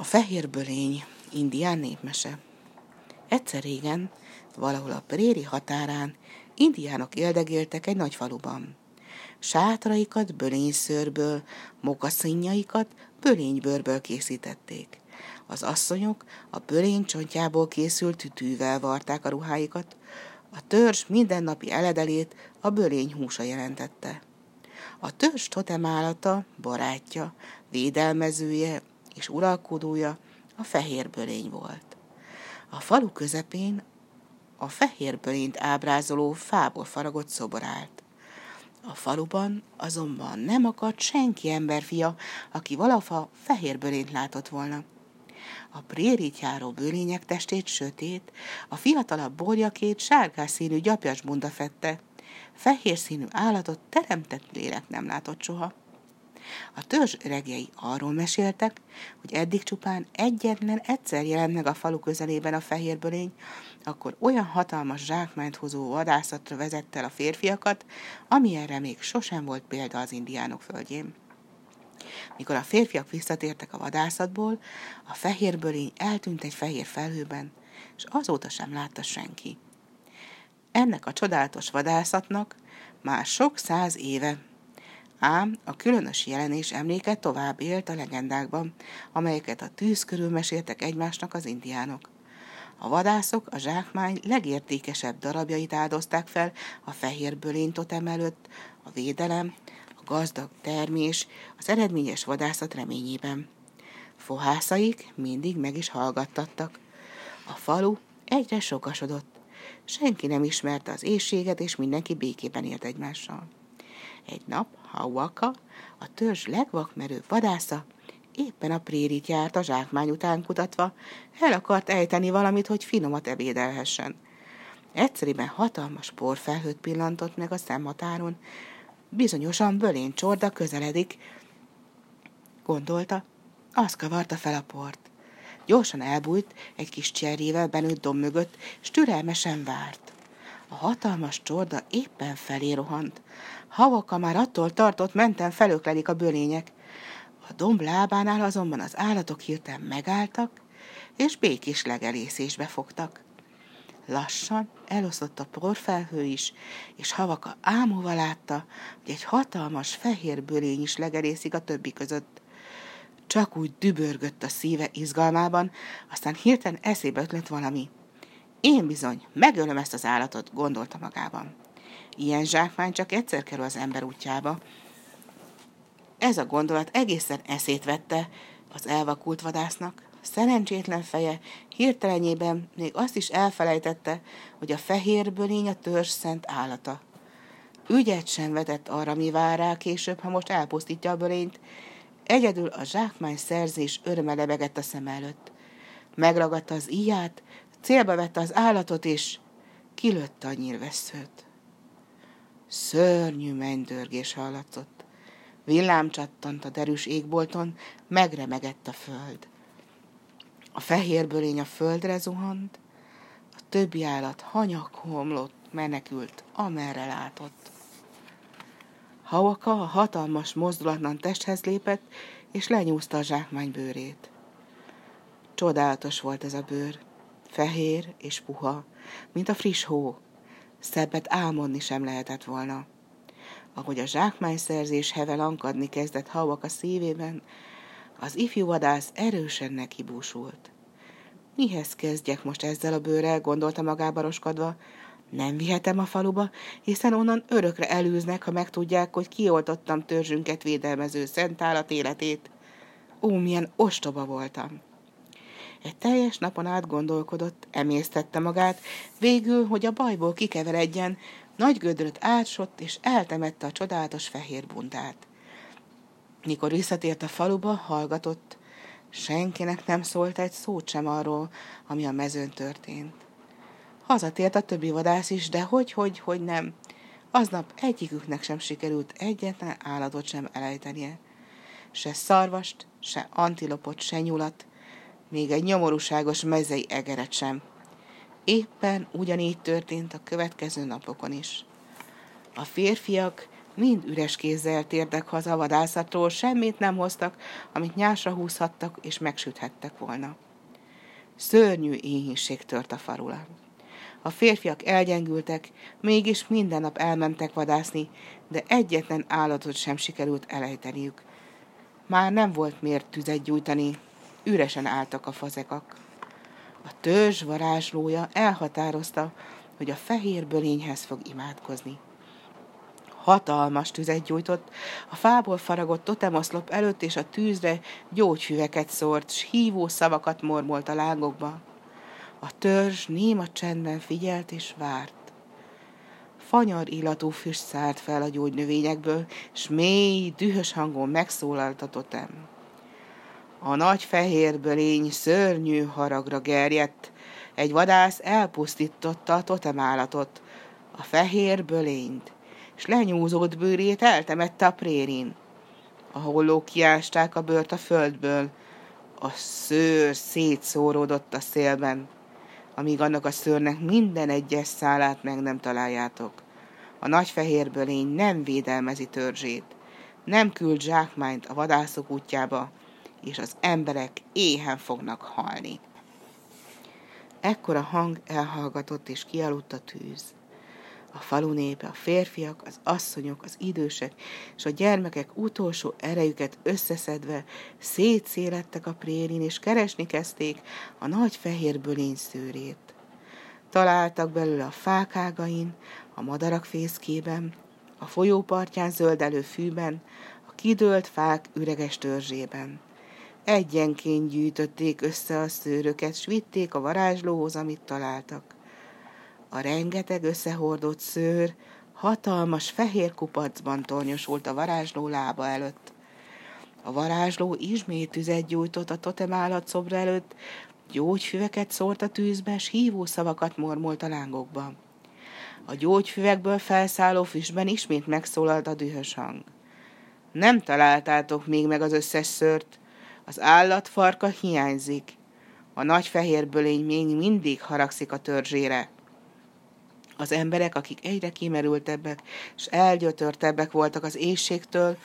A fehér bölény, indián népmese. Egyszer régen, valahol a préri határán, indiánok éldegéltek egy nagy faluban. Sátraikat bölényszőrből, mokaszínjaikat bölénybőrből készítették. Az asszonyok a bölény csontjából készült tütűvel varták a ruháikat, a törzs mindennapi eledelét a bölény húsa jelentette. A törzs totemállata, barátja, védelmezője és uralkodója a fehér bölény volt. A falu közepén a fehér bölényt ábrázoló fából faragott szobor állt. A faluban azonban nem akart senki emberfia, aki valafa fehér bölényt látott volna. A prérit járó bőlények testét sötét, a fiatalabb borjakét sárgás színű gyapjas bunda fette. Fehér színű állatot teremtett lélek nem látott soha. A törzs öregjei arról meséltek, hogy eddig csupán egyetlen egyszer jelent meg a falu közelében a fehér bölény, akkor olyan hatalmas zsákmányt hozó vadászatra vezette el a férfiakat, amilyenre még sosem volt példa az indiánok földjén. Mikor a férfiak visszatértek a vadászatból, a fehér eltűnt egy fehér felhőben, és azóta sem látta senki. Ennek a csodálatos vadászatnak már sok száz éve Ám a különös jelenés emléke tovább élt a legendákban, amelyeket a tűz körül meséltek egymásnak az indiánok. A vadászok a zsákmány legértékesebb darabjait áldozták fel a fehér bölénytotem előtt, a védelem, a gazdag termés, az eredményes vadászat reményében. Fohászaik mindig meg is hallgattattak. A falu egyre sokasodott. Senki nem ismerte az éjséget, és mindenki békében élt egymással. Egy nap Hawaka, a törzs legvakmerőbb vadásza, éppen a prérit járt a zsákmány után kutatva, el akart ejteni valamit, hogy finomat ebédelhessen. Egyszerűen hatalmas porfelhőt pillantott meg a szemhatáron, bizonyosan bölén csorda közeledik, gondolta, az kavarta fel a port. Gyorsan elbújt egy kis cserjével benőtt domb mögött, és türelmesen várt. A hatalmas csorda éppen felé rohant. Havaka már attól tartott, menten felöklelik a bölények. A domb lábánál azonban az állatok hirtelen megálltak, és békés legelészésbe fogtak. Lassan elosztott a porfelhő is, és Havaka ámúval látta, hogy egy hatalmas fehér bölény is legerészik a többi között. Csak úgy dübörgött a szíve izgalmában, aztán hirtelen eszébe ötlött valami. Én bizony, megölöm ezt az állatot, gondolta magában. Ilyen zsákmány csak egyszer kerül az ember útjába. Ez a gondolat egészen eszét vette az elvakult vadásznak. Szerencsétlen feje hirtelenjében még azt is elfelejtette, hogy a fehér bölény a törzs szent állata. Ügyet sem vetett arra, mi vár rá később, ha most elpusztítja a bölényt. Egyedül a zsákmány szerzés öröme lebegett a szem előtt. Megragadta az íját, célba vette az állatot, és kilőtte a nyírveszőt. Szörnyű mennydörgés hallatszott. Villám csattant a derűs égbolton, megremegett a föld. A fehér bölény a földre zuhant, a többi állat hanyag homlott, menekült, amerre látott. Havaka a hatalmas mozdulatlan testhez lépett, és lenyúzta a zsákmány bőrét. Csodálatos volt ez a bőr, fehér és puha, mint a friss hó, Szebbet álmodni sem lehetett volna. Ahogy a zsákmányszerzés heve lankadni kezdett havak a szívében, az ifjú vadász erősen nekibúsult. Mihez kezdjek most ezzel a bőrrel, gondolta magába roskadva. Nem vihetem a faluba, hiszen onnan örökre elűznek, ha megtudják, hogy kioltottam törzsünket védelmező szent állat életét. Ó, milyen ostoba voltam! Egy teljes napon át gondolkodott, emésztette magát, végül, hogy a bajból kikeveredjen, nagy gödröt átsott, és eltemette a csodálatos fehér bundát. Mikor visszatért a faluba, hallgatott. Senkinek nem szólt egy szót sem arról, ami a mezőn történt. Hazatért a többi vadász is, de hogy, hogy, hogy nem. Aznap egyiküknek sem sikerült egyetlen állatot sem elejtenie. Se szarvast, se antilopot, se nyulat, még egy nyomorúságos mezei egeret sem. Éppen ugyanígy történt a következő napokon is. A férfiak mind üres kézzel tértek haza a vadászatról, semmit nem hoztak, amit nyásra húzhattak és megsüthettek volna. Szörnyű éhínség tört a farula. A férfiak elgyengültek, mégis minden nap elmentek vadászni, de egyetlen állatot sem sikerült elejteniük. Már nem volt miért tüzet gyújtani, üresen álltak a fazekak. A törzs varázslója elhatározta, hogy a fehér bölényhez fog imádkozni. Hatalmas tüzet gyújtott, a fából faragott totemoszlop előtt és a tűzre gyógyhüveket szórt, s hívó szavakat mormolt a lángokba. A törzs néma csendben figyelt és várt. Fanyar illatú füst szállt fel a gyógynövényekből, s mély, dühös hangon megszólalt a totem. A nagy fehér bölény szörnyű haragra gerjedt, egy vadász elpusztította a totemállatot, a fehér bölényt, és lenyúzott bőrét eltemette a prérin. A hollók kiásták a bőrt a földből, a szőr szétszóródott a szélben, amíg annak a szőrnek minden egyes szálát meg nem találjátok. A nagy fehér bölény nem védelmezi törzsét, nem küld zsákmányt a vadászok útjába, és az emberek éhen fognak halni. Ekkor a hang elhallgatott, és kialudt a tűz. A falu népe, a férfiak, az asszonyok, az idősek és a gyermekek utolsó erejüket összeszedve szétszélettek a prérin, és keresni kezdték a nagy fehér bölény szőrét. Találtak belőle a fák ágain, a madarak fészkében, a folyópartján zöldelő fűben, a kidőlt fák üreges törzsében. Egyenként gyűjtötték össze a szőröket, s vitték a varázslóhoz, amit találtak. A rengeteg összehordott szőr hatalmas fehér kupacban tornyosult a varázsló lába előtt. A varázsló ismét tüzet gyújtott a totemállat szobra előtt, gyógyfüveket szórt a tűzbe, s hívó szavakat mormolt a lángokba. A gyógyfüvekből felszálló füstben ismét megszólalt a dühös hang. Nem találtátok még meg az összes szőrt, az állat farka hiányzik. A nagy fehér bölény még mindig haragszik a törzsére. Az emberek, akik egyre kimerültebbek és elgyötörtebbek voltak az éjségtől,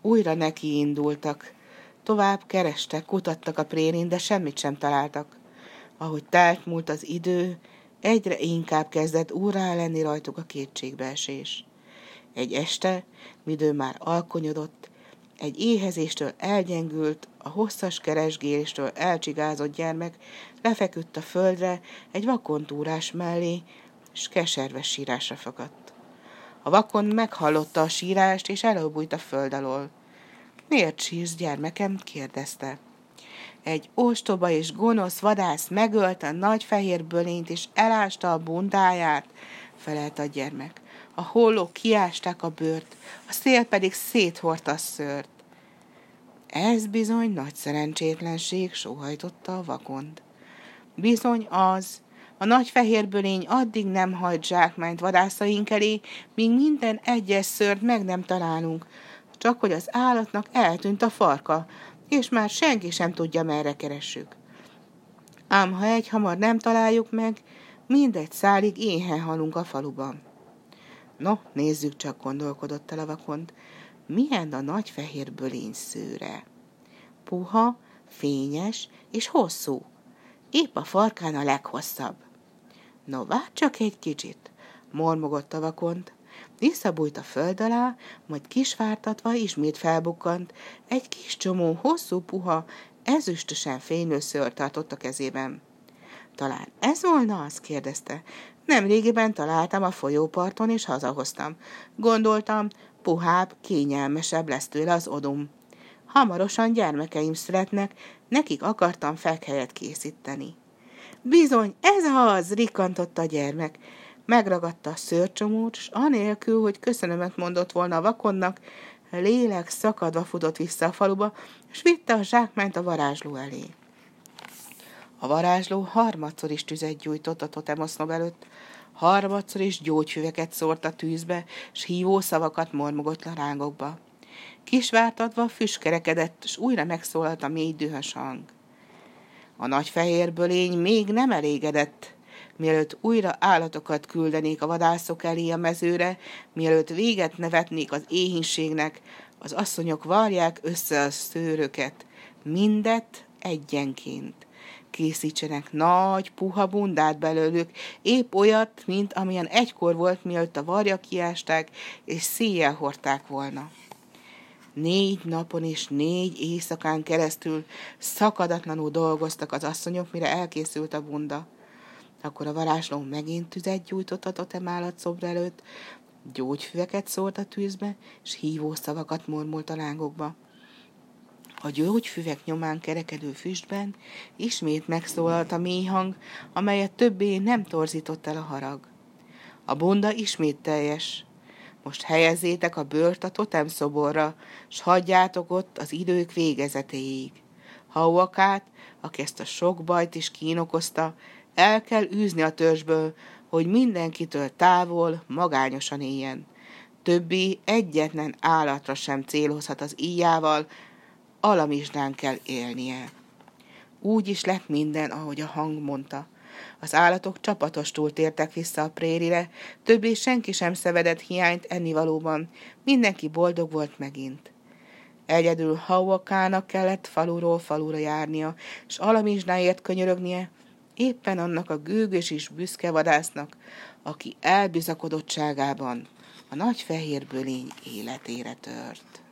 újra neki indultak. Tovább kerestek, kutattak a prérin, de semmit sem találtak. Ahogy telt múlt az idő, egyre inkább kezdett úrá lenni rajtuk a kétségbeesés. Egy este, midő már alkonyodott, egy éhezéstől elgyengült, a hosszas keresgéléstől elcsigázott gyermek lefeküdt a földre egy vakontúrás mellé, és keserves sírásra fakadt. A vakon meghallotta a sírást, és előbújt a föld alól. Miért sírsz, gyermekem? kérdezte. Egy ostoba és gonosz vadász megölte a nagy fehér bölényt, és elásta a bundáját, felelt a gyermek. A hollók kiásták a bőrt, a szél pedig széthordta a szőrt. Ez bizony nagy szerencsétlenség, sóhajtotta a vakond. Bizony az, a nagy fehér bölény addig nem hajt zsákmányt vadászaink elé, míg minden egyes szört meg nem találunk, csak hogy az állatnak eltűnt a farka, és már senki sem tudja, merre keressük. Ám ha egy hamar nem találjuk meg, mindegy szálig éhen halunk a faluban. No, nézzük csak, gondolkodott el a vakond, milyen a nagy fehér bölény szőre. Puha, fényes és hosszú. Épp a farkán a leghosszabb. No, várj csak egy kicsit, mormogott a vakond. Visszabújt a föld alá, majd kisvártatva ismét felbukkant, egy kis csomó hosszú puha, ezüstösen fénylő szőr tartott a kezében. Talán ez volna az? kérdezte. Nem régiben találtam a folyóparton, és hazahoztam. Gondoltam, puhább, kényelmesebb lesz tőle az odum. Hamarosan gyermekeim születnek, nekik akartam fekhelyet készíteni. Bizony, ez az, rikantott a gyermek. Megragadta a szőrcsomót, s anélkül, hogy köszönömet mondott volna a vakonnak, lélek szakadva futott vissza a faluba, és vitte a zsákmányt a varázsló elé. A varázsló harmadszor is tüzet gyújtott a totemosznob előtt, harmadszor is gyógyfüveket szórt a tűzbe, s hívó szavakat mormogott a rángokba. Kisvártatva füstkerekedett, s újra megszólalt a mély dühös hang. A nagy fehér bölény még nem elégedett, mielőtt újra állatokat küldenék a vadászok elé a mezőre, mielőtt véget nevetnék az éhínségnek, az asszonyok varják össze a szőröket, mindet egyenként. Készítsenek nagy, puha bundát belőlük, épp olyat, mint amilyen egykor volt, mielőtt a varja kiásták, és széjjel hordták volna. Négy napon és négy éjszakán keresztül szakadatlanul dolgoztak az asszonyok, mire elkészült a bunda. Akkor a varázsló megint tüzet gyújtott a totem szobra előtt, gyógyfüveket szólt a tűzbe, és hívó szavakat mormolt a lángokba. A gyógyfüvek nyomán kerekedő füstben ismét megszólalt a mély hang, amelyet többé nem torzított el a harag. A bunda ismét teljes. Most helyezzétek a bőrt a totem szoborra, s hagyjátok ott az idők végezetéig. Hauakát, aki ezt a sok bajt is kínokozta, el kell űzni a törzsből, hogy mindenkitől távol, magányosan éljen. Többi egyetlen állatra sem célozhat az íjával, alamizsdán kell élnie. Úgy is lett minden, ahogy a hang mondta. Az állatok csapatostul tértek vissza a prérire, többé senki sem szevedett hiányt ennivalóban, mindenki boldog volt megint. Egyedül Hauakának kellett faluról falura járnia, s alamizsnáért könyörögnie, éppen annak a gőgös és büszke vadásznak, aki elbizakodottságában a nagy fehér bölény életére tört.